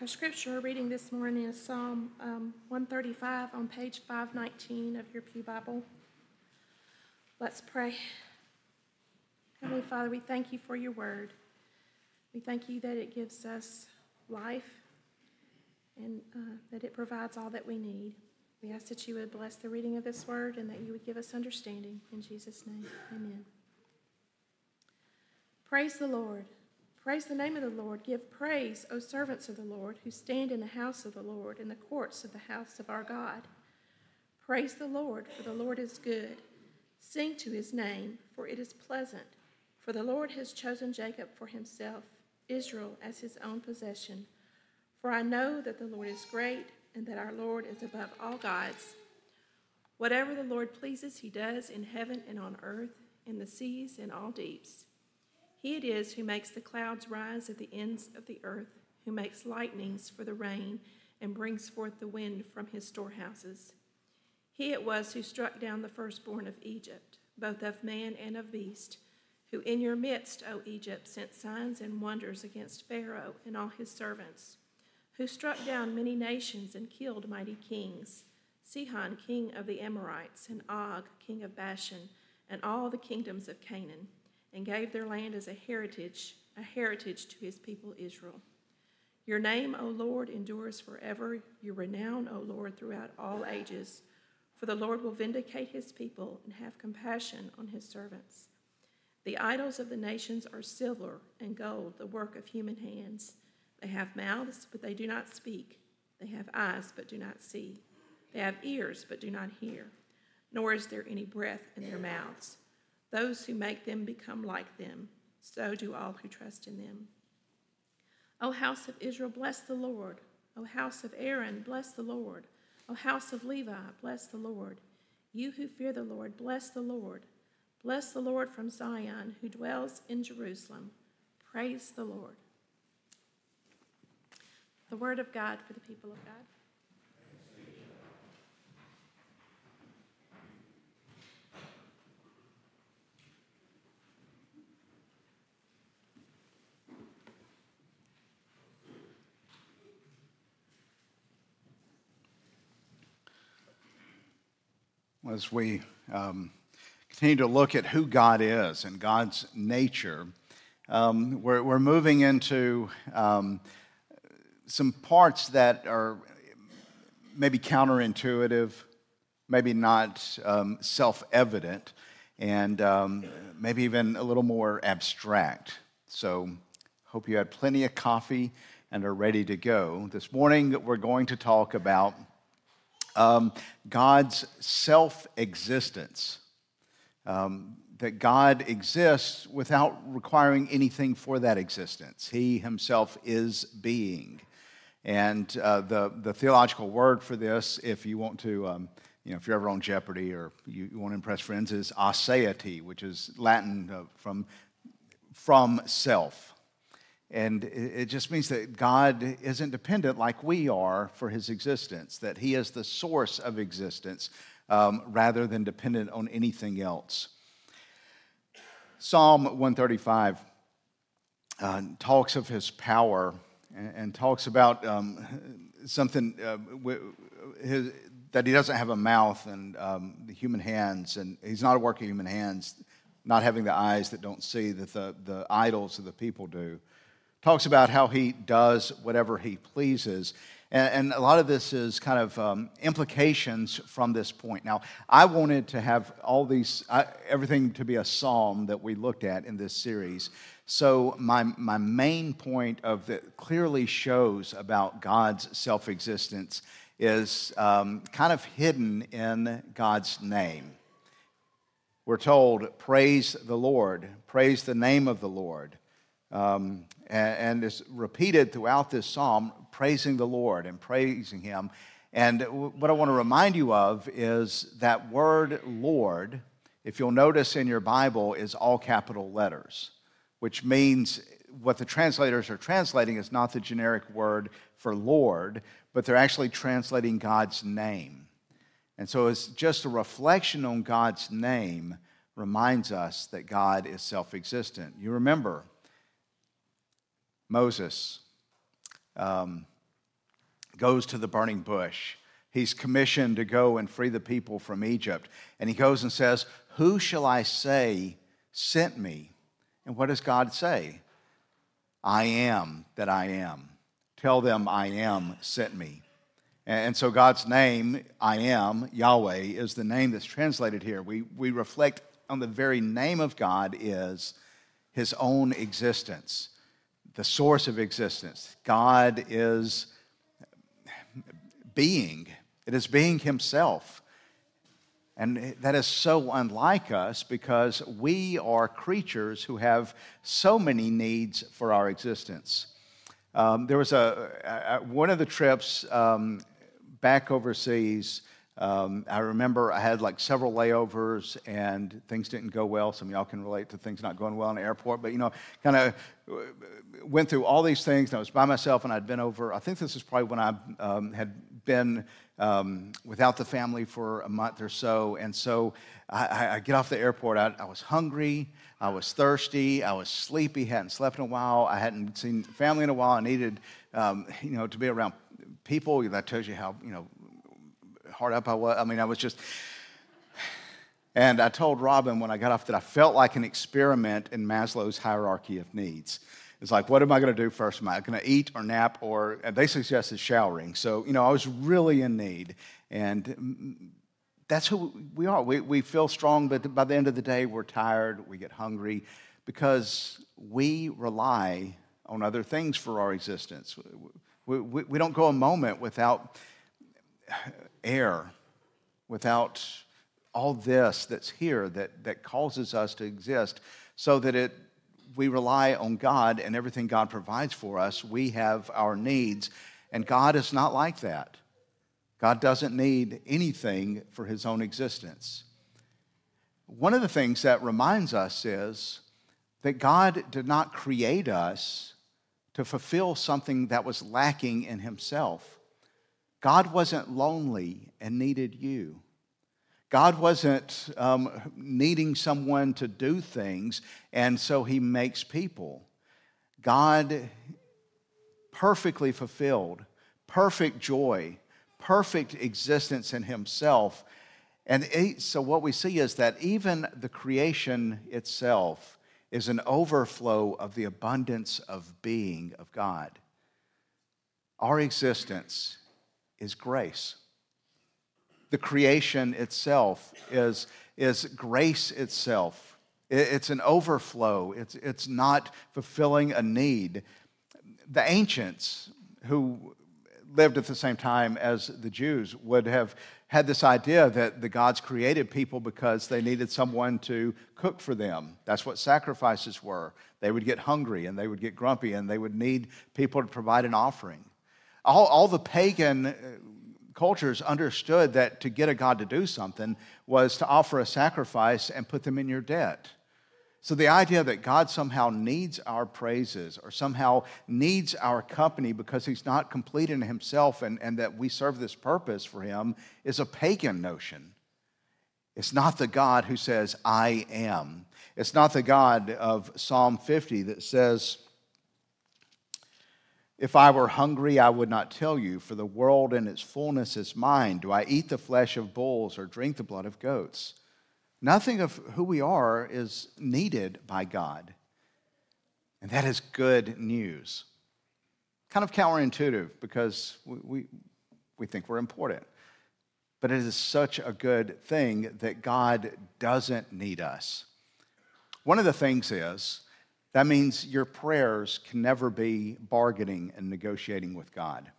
Our scripture reading this morning is Psalm um, 135 on page 519 of your Pew Bible. Let's pray. Heavenly Father, we thank you for your word. We thank you that it gives us life and uh, that it provides all that we need. We ask that you would bless the reading of this word and that you would give us understanding. In Jesus' name, amen. Praise the Lord. Praise the name of the Lord. Give praise, O servants of the Lord, who stand in the house of the Lord, in the courts of the house of our God. Praise the Lord, for the Lord is good. Sing to his name, for it is pleasant. For the Lord has chosen Jacob for himself, Israel as his own possession. For I know that the Lord is great, and that our Lord is above all gods. Whatever the Lord pleases, he does in heaven and on earth, in the seas and all deeps. He it is who makes the clouds rise at the ends of the earth, who makes lightnings for the rain, and brings forth the wind from his storehouses. He it was who struck down the firstborn of Egypt, both of man and of beast, who in your midst, O Egypt, sent signs and wonders against Pharaoh and all his servants, who struck down many nations and killed mighty kings, Sihon, king of the Amorites, and Og, king of Bashan, and all the kingdoms of Canaan and gave their land as a heritage, a heritage to his people Israel. Your name, O Lord, endures forever, your renown, O Lord, throughout all ages. For the Lord will vindicate his people and have compassion on his servants. The idols of the nations are silver and gold, the work of human hands. They have mouths, but they do not speak. They have eyes, but do not see. They have ears, but do not hear. Nor is there any breath in their mouths. Those who make them become like them. So do all who trust in them. O house of Israel, bless the Lord. O house of Aaron, bless the Lord. O house of Levi, bless the Lord. You who fear the Lord, bless the Lord. Bless the Lord from Zion, who dwells in Jerusalem. Praise the Lord. The word of God for the people of God. As we um, continue to look at who God is and God's nature, um, we're, we're, moving into um, some parts that are maybe counterintuitive, maybe not um, self evident, and um, maybe even a little more abstract. So, hope you had plenty of coffee and are ready to go. This morning, we're going to talk about um, God's self existence. Um, that God exists without requiring anything for that existence. He himself is being. And uh, the, the theological word for this, if you want to, um, you know, if you're ever on Jeopardy or you, you want to impress friends, is aseity, which is Latin uh, from, from self. And it just means that God isn't dependent like we are for his existence, that he is the source of existence um, rather than dependent on anything else. Psalm 135 uh, talks of his power and, and talks about um, something uh, his, that he doesn't have a mouth and um, the human hands, and he's not a work of human hands, not having the eyes that don't see that the, the idols of the people do talks about how he does whatever he pleases. And, a lot of this is kind of um, implications from this point. Now, I wanted to have all these, uh, everything to be a psalm that we looked at in this series. So, my, my main point of that clearly shows about God's self existence is um, kind of hidden in God's name. We're told, Praise the Lord, praise the name of the Lord. Um, and, and repeated throughout this psalm, praising the Lord and praising Him. And what I want to remind you of is that word Lord, if you'll notice in your Bible, is all capital letters, which means what the translators are translating is not the generic word for Lord, but they're actually translating God's name. And so it's just a reflection on God's name reminds us that God is self existent. You remember, Moses um, goes to the burning bush. He's commissioned to go and free the people from Egypt. And he goes and says, Who shall I say sent me? And what does God say? I am that I am. Tell them I am sent me. And so God's name, I am, Yahweh, is the name that's translated here. We, we reflect on the very name of God is his own existence, the source of existence. God is being, it is being himself. And that is so unlike us because we are creatures who have so many needs for our existence. Um, there was a, a, one of the trips um, back overseas. Um, I remember I had like several layovers and things didn't go well. Some of y'all can relate to things not going well in the airport, but you know, kind of went through all these things. And I was by myself and I'd been over, I think this is probably when I um, had been um, without the family for a month or so. And so I, I get off the airport. I, I, was hungry. I was thirsty. I was sleepy. Hadn't slept in a while. I hadn't seen family in a while. I needed, um, you know, to be around people. That tells you how, you know, hard up I was. I mean, I was just. And I told Robin when I got off that I felt like an experiment in Maslow's hierarchy of needs. It's like, what am I going to do first? Am I going to eat or nap? Or they suggested showering. So, you know, I was really in need. And that's who we are. We, we feel strong, but by the end of the day, we're tired, we get hungry because we rely on other things for our existence. We, we, we don't go a moment without air, without all this that's here that, that causes us to exist so that it we rely on God and everything God provides for us, we have our needs. And God is not like that. God doesn't need anything for his own existence. One of the things that reminds us is that God did not create us to fulfill something that was lacking in himself. God wasn't lonely and needed you. God wasn't um, needing someone to do things, and so he makes people. God perfectly fulfilled, perfect joy, perfect existence in himself. And so, what we see is that even the creation itself is an overflow of the abundance of being of God. Our existence is grace the creation itself is, is grace itself. It's an overflow, it's, it's not fulfilling a need. The ancients who lived at the same time as the Jews would have had this idea that the gods created people because they needed someone to cook for them. That's what sacrifices were. They would get hungry and they would get grumpy and they would need people to provide an offering. All, all the pagan uh, cultures understood that to get a God to do something was to offer a sacrifice and put them in your debt. So the idea that God somehow needs our praises or somehow needs our company because he's not complete in himself and, and that we serve this purpose for him is a pagan notion. It's not the God who says, I am. It's not the God of Psalm 50 that says, if I were hungry, I would not tell you, for the world and its fullness is mine. Do I eat the flesh of bulls or drink the blood of goats? Nothing of who we are is needed by God. And that is good news. Kind of counterintuitive because we, we, we think we're important. But it is such a good thing that God doesn't need us. One of the things is, that means your prayers can never be bargaining and negotiating with God.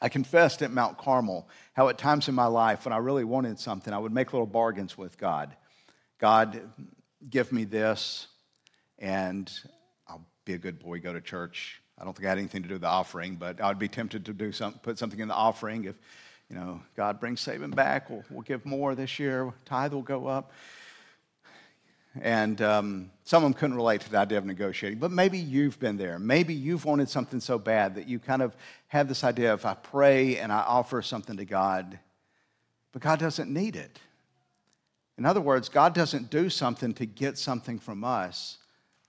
I confessed at Mount Carmel how at times in my life when I really wanted something, I would make little bargains with God. God, give me this, and I'll be a good boy, go to church. I don't think I had anything to do with the offering, but I would be tempted to do some, put something in the offering. If, you know, God brings saving back, we'll, we'll give more this year, tithe will go up. And um, some of them couldn't relate to the idea of negotiating. But maybe you've been there. Maybe you've wanted something so bad that you kind of have this idea of I pray and I offer something to God, but God doesn't need it. In other words, God doesn't do something to get something from us.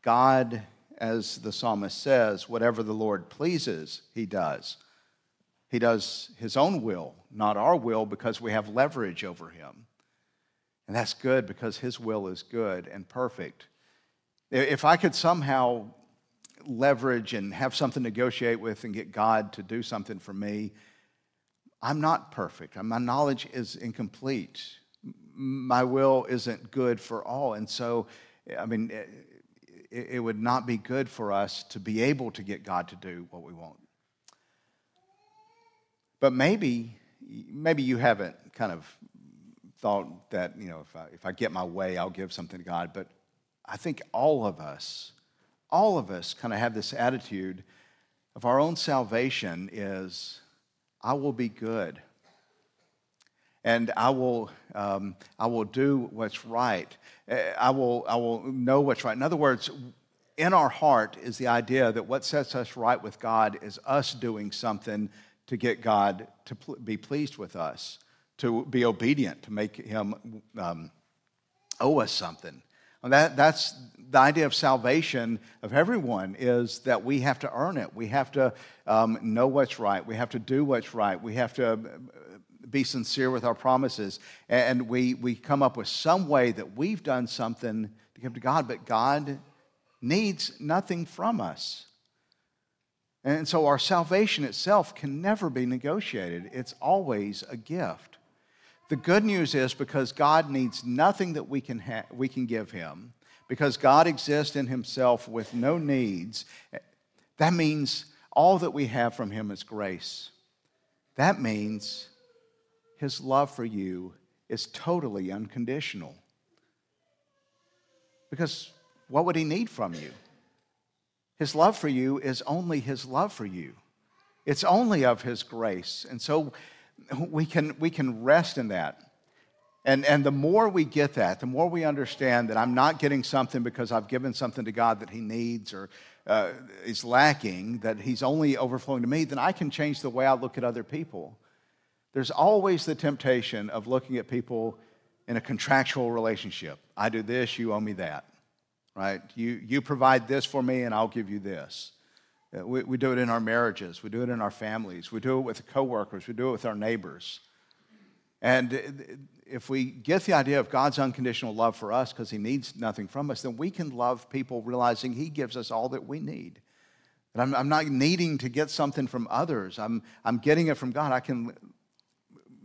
God, as the psalmist says, whatever the Lord pleases, he does. He does his own will, not our will, because we have leverage over him. And that's good because his will is good and perfect. If I could somehow leverage and have something to negotiate with and get God to do something for me, I'm not perfect. My knowledge is incomplete. My will isn't good for all. And so, I mean, it, would not be good for us to be able to get God to do what we want. But maybe, maybe you haven't kind of thought that, you know, if I, if I get my way, I'll give something to God. But I think all of us, all of us kind of have this attitude of our own salvation is, I will be good. And I will, um, I will do what's right. Eh, I will, I will know what's right. In other words, in our heart is the idea that what sets us right with God is us doing something to get God to pl- be pleased with us, to be obedient, to make Him um, owe us something. And that, that's the idea of salvation of everyone is that we have to earn it. We have to um, know what's right. We have to do what's right. We have to uh, be sincere with our promises. And we, we come up with some way that we've done something to come to God, but God needs nothing from us. And so our salvation itself can never be negotiated, it's always a gift. The good news is because God needs nothing that we can, ha- we can give him, because God exists in himself with no needs, eh, that means all that we have from him is grace. That means his love for you is totally unconditional. Because what would he need from you? His love for you is only his love for you. It's only of his grace. And so we can, we can rest in that. And, and the more we get that, the more we understand that I'm not getting something because I've given something to God that he needs or uh, is lacking, that he's only overflowing to me, then I can change the way I look at other people. There's always the temptation of looking at people in a contractual relationship. I do this, you owe me that right? You, you provide this for me, and I'll give you this. Uh, we, we do it in our marriages, we do it in our families, we do it with coworkers, we do it with our neighbors. And if we get the idea of God's unconditional love for us because He needs nothing from us, then we can love people realizing He gives us all that we need. I'm, I'm not needing to get something from others, I'm, I'm getting it from God. I can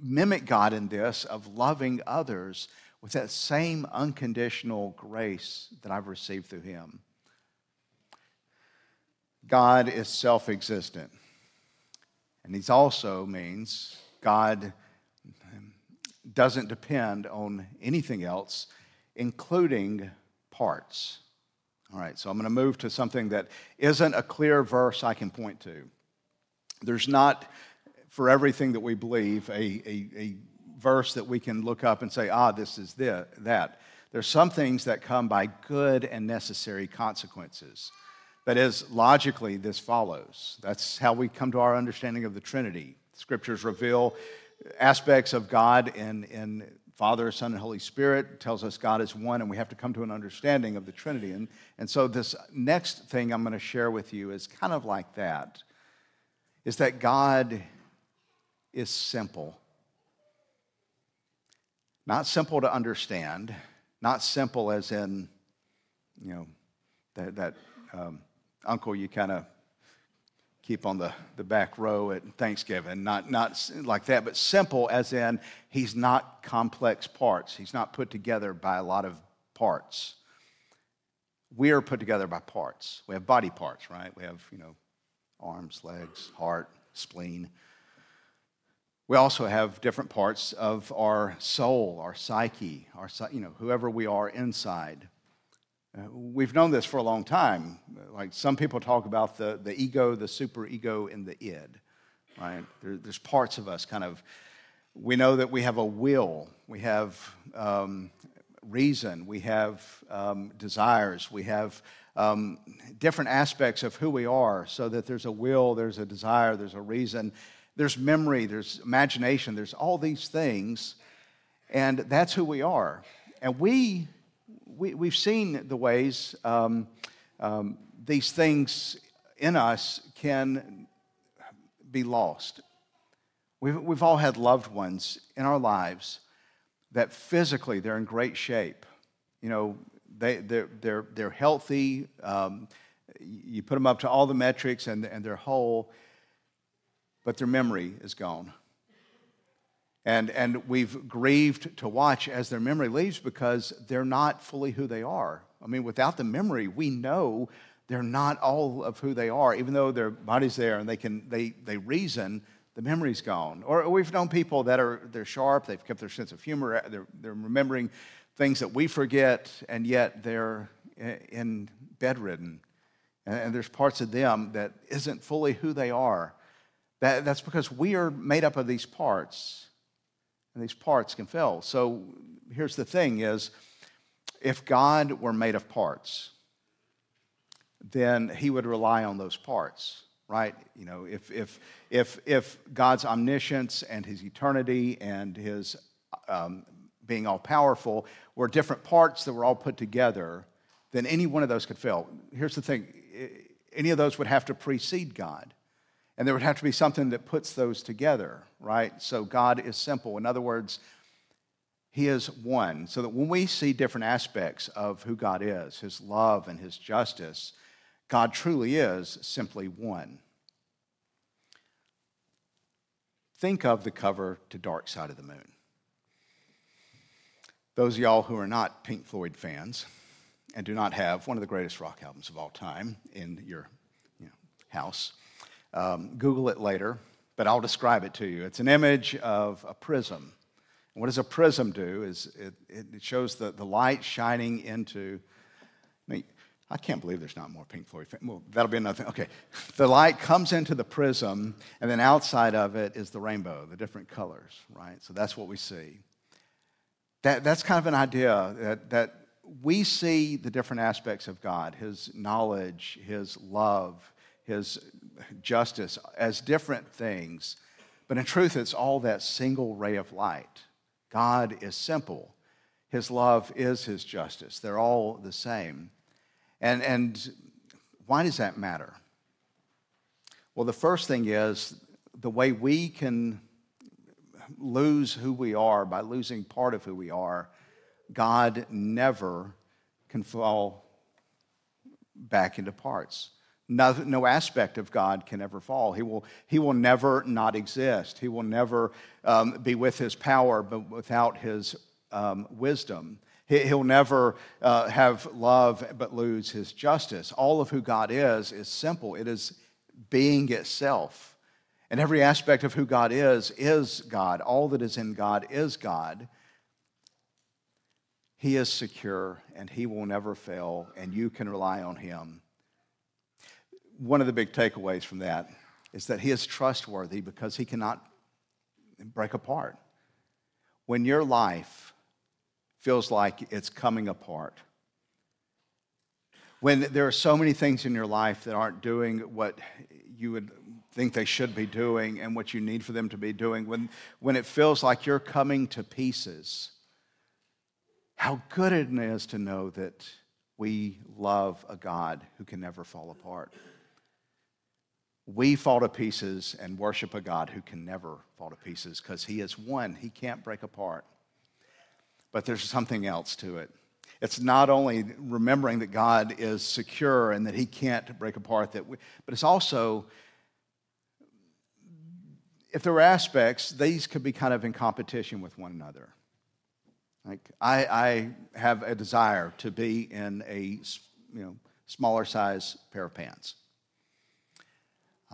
mimic God in this of loving others with that same unconditional grace that I've received through Him. God is self existent. And He also means God doesn't depend on anything else, including parts. All right, so I'm going to move to something that isn't a clear verse I can point to. There's not, for everything that we believe, a, a, a verse that we can look up and say, ah, this is the, that. There's some things that come by good and necessary consequences. That is, logically, this follows. That's how we come to our understanding of the Trinity. Scriptures reveal aspects of God in, in Father, Son, and Holy Spirit. It tells us God is one, and we have to come to an understanding of the Trinity. And, and so, this next thing I'm going to share with you is kind of like that is that God is simple. Not simple to understand, not simple as in, you know, that, that um, uncle you kind of keep on the, the back row at Thanksgiving, not, not like that, but simple as in he's not complex parts. He's not put together by a lot of parts. We are put together by parts. We have body parts, right? We have, you know, arms, legs, heart, spleen. We also have different parts of our soul, our psyche, our, you know, whoever we are inside. Uh, we've known this for a long time. Like some people talk about the, the ego, the super ego, and the id, right? There, there's parts of us kind of, we know that we have a will, we have um, reason, we have um, desires, we have um, different aspects of who we are, so that there's a will, there's a desire, there's a reason, there's memory, there's imagination, there's all these things, and that's who we are. And we, we, we've seen the ways um, um, these things in us can be lost. We've, we've all had loved ones in our lives that physically they're in great shape. You know, they, they're, they're, they're healthy. Um, you put them up to all the metrics and, and they're whole, but their memory is gone. And, and we've grieved to watch as their memory leaves because they're not fully who they are. I mean, without the memory, we know they're not all of who they are, even though their body's there and they can they, they reason, the memory's gone. Or we've known people that are they're sharp, they've kept their sense of humor, uh, they're, they're remembering things that we forget, and yet they're in bedridden. And there's parts of them that isn't fully who they are. That, that's because we are made up of these parts and these parts can fail. So here's the thing is if God were made of parts, then he would rely on those parts, right? You know, if, if, if, if God's omniscience and his eternity and his um, being all powerful were different parts that were all put together, then any one of those could fail. Here's the thing any of those would have to precede God. And there would have to be something that puts those together, right? So God is simple. In other words, He is one. So that when we see different aspects of who God is, His love and His justice, God truly is simply one. Think of the cover to Dark Side of the Moon. Those of y'all who are not Pink Floyd fans and do not have one of the greatest rock albums of all time in your you know, house, um, Google it later, but I'll describe it to you. It's an image of a prism. And what does a prism do is it, it shows the, the light shining into. I, mean, I can't believe there's not more Pink Floyd. Well, that'll be another thing. Okay. The light comes into the prism, and then outside of it is the rainbow, the different colors, right? So that's what we see. That, that's kind of an idea that, that we see the different aspects of God, His knowledge, His love, his justice as different things, but in truth, it's all that single ray of light. God is simple. His love is his justice. They're all the same. And, and why does that matter? Well, the first thing is the way we can lose who we are by losing part of who we are, God never can fall back into parts. No, no, aspect of God can ever fall. He will, he will never not exist. He will never um, be with his power, but without his um, wisdom. He, will never uh, have love, but lose his justice. All of who God is is simple it is being itself. And every aspect of who God is, is God. All that is in God is God. He is secure and he will never fail, and you can rely on him one of the big takeaways from that is that he is trustworthy because he cannot break apart. When your life feels like it's coming apart, when there are so many things in your life that aren't doing what you would think they should be doing and what you need for them to be doing, when, when it feels like you're coming to pieces, how good it is to know that we love a God who can never fall apart we fall to pieces and worship a God who can never fall to pieces because he is one. He can't break apart. But there's something else to it. It's not only remembering that God is secure and that he can't break apart, that we, but it's also, if there were aspects, these could be kind of in competition with one another. Like I, I have a desire to be in a you know, smaller size pair of pants.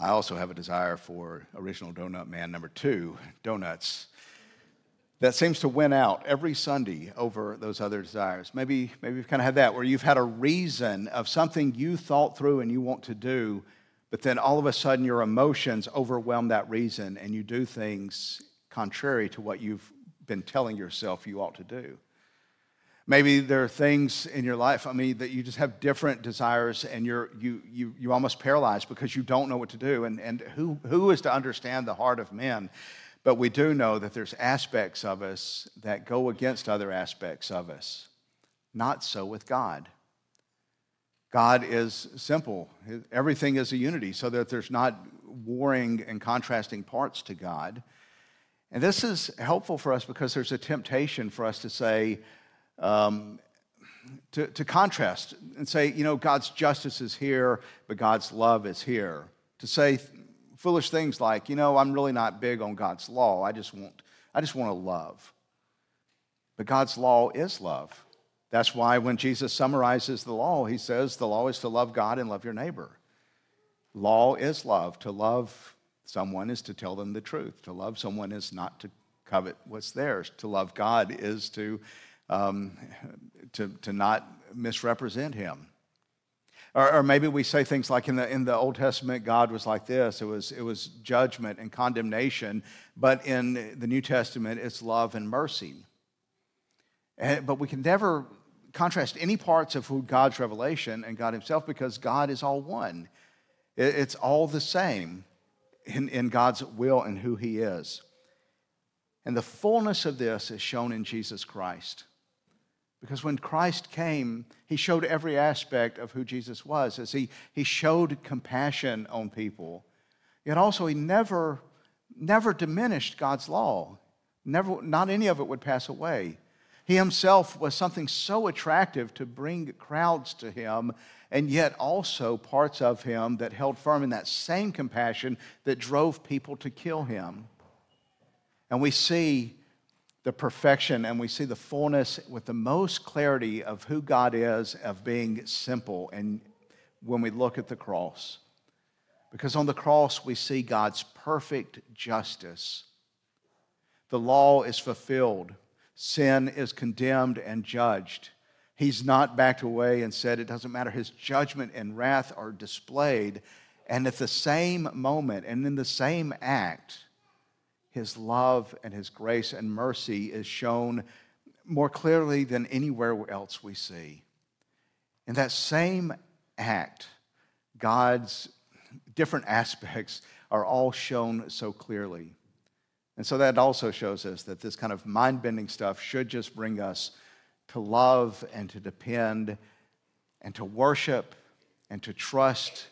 I also have a desire for Original Donut Man number two, donuts. That seems to win out every Sunday over those other desires. Maybe, maybe you've kind of had that where you've had a reason of something you thought through and you want to do, but then all of a sudden your emotions overwhelm that reason and you do things contrary to what you've been telling yourself you ought to do. Maybe there are things in your life, I mean, that you just have different desires and you're, you, you, you almost paralyzed because you don't know what to do. And, and who, who is to understand the heart of men? But we do know that there's aspects of us that go against other aspects of us. Not so with God. God is simple. Everything is a unity, so that there's not warring and contrasting parts to God. And this is helpful for us because there's a temptation for us to say, um, to, to contrast and say, you know, God's justice is here, but God's love is here. To say foolish things like, you know, I'm really not big on God's law. I just want, I just want to love. But God's law is love. That's why when Jesus summarizes the law, he says the law is to love God and love your neighbor. Law is love. To love someone is to tell them the truth. To love someone is not to covet what's theirs. To love God is to, um, to, to not misrepresent him. Or, or, maybe we say things like in the, in the Old Testament, God was like this it was, it was judgment and condemnation, but in the New Testament, it's love and mercy. And, but we can never contrast any parts of who God's revelation and God Himself because God is all one. It, it's all the same in, in God's will and who He is. And the fullness of this is shown in Jesus Christ. Because when Christ came, he showed every aspect of who Jesus was, as he, he showed compassion on people. Yet also, he never, never diminished God's law. Never, not any of it would pass away. He himself was something so attractive to bring crowds to him, and yet also parts of him that held firm in that same compassion that drove people to kill him. And we see the perfection and we see the fullness with the most clarity of who God is, of being simple, and when we look at the cross. Because on the cross, we see God's perfect justice. The law is fulfilled, sin is condemned and judged. He's not backed away and said, It doesn't matter. His judgment and wrath are displayed. And at the same moment and in the same act, his love and his grace and mercy is shown more clearly than anywhere else we see. In that same act, God's different aspects are all shown so clearly. And so that also shows us that this kind of mind bending stuff should just bring us to love and to depend and to worship and to trust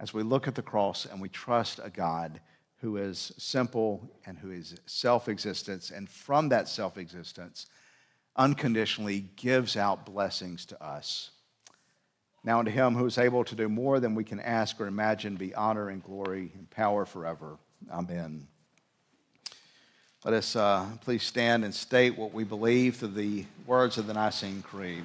as we look at the cross and we trust a God who is simple and who is self existence, and from that self existence, unconditionally gives out blessings to us. Now, unto him who is able to do more than we can ask or imagine, be honor and glory and power forever. Amen. Let us uh, please stand and state what we believe through the words of the Nicene Creed.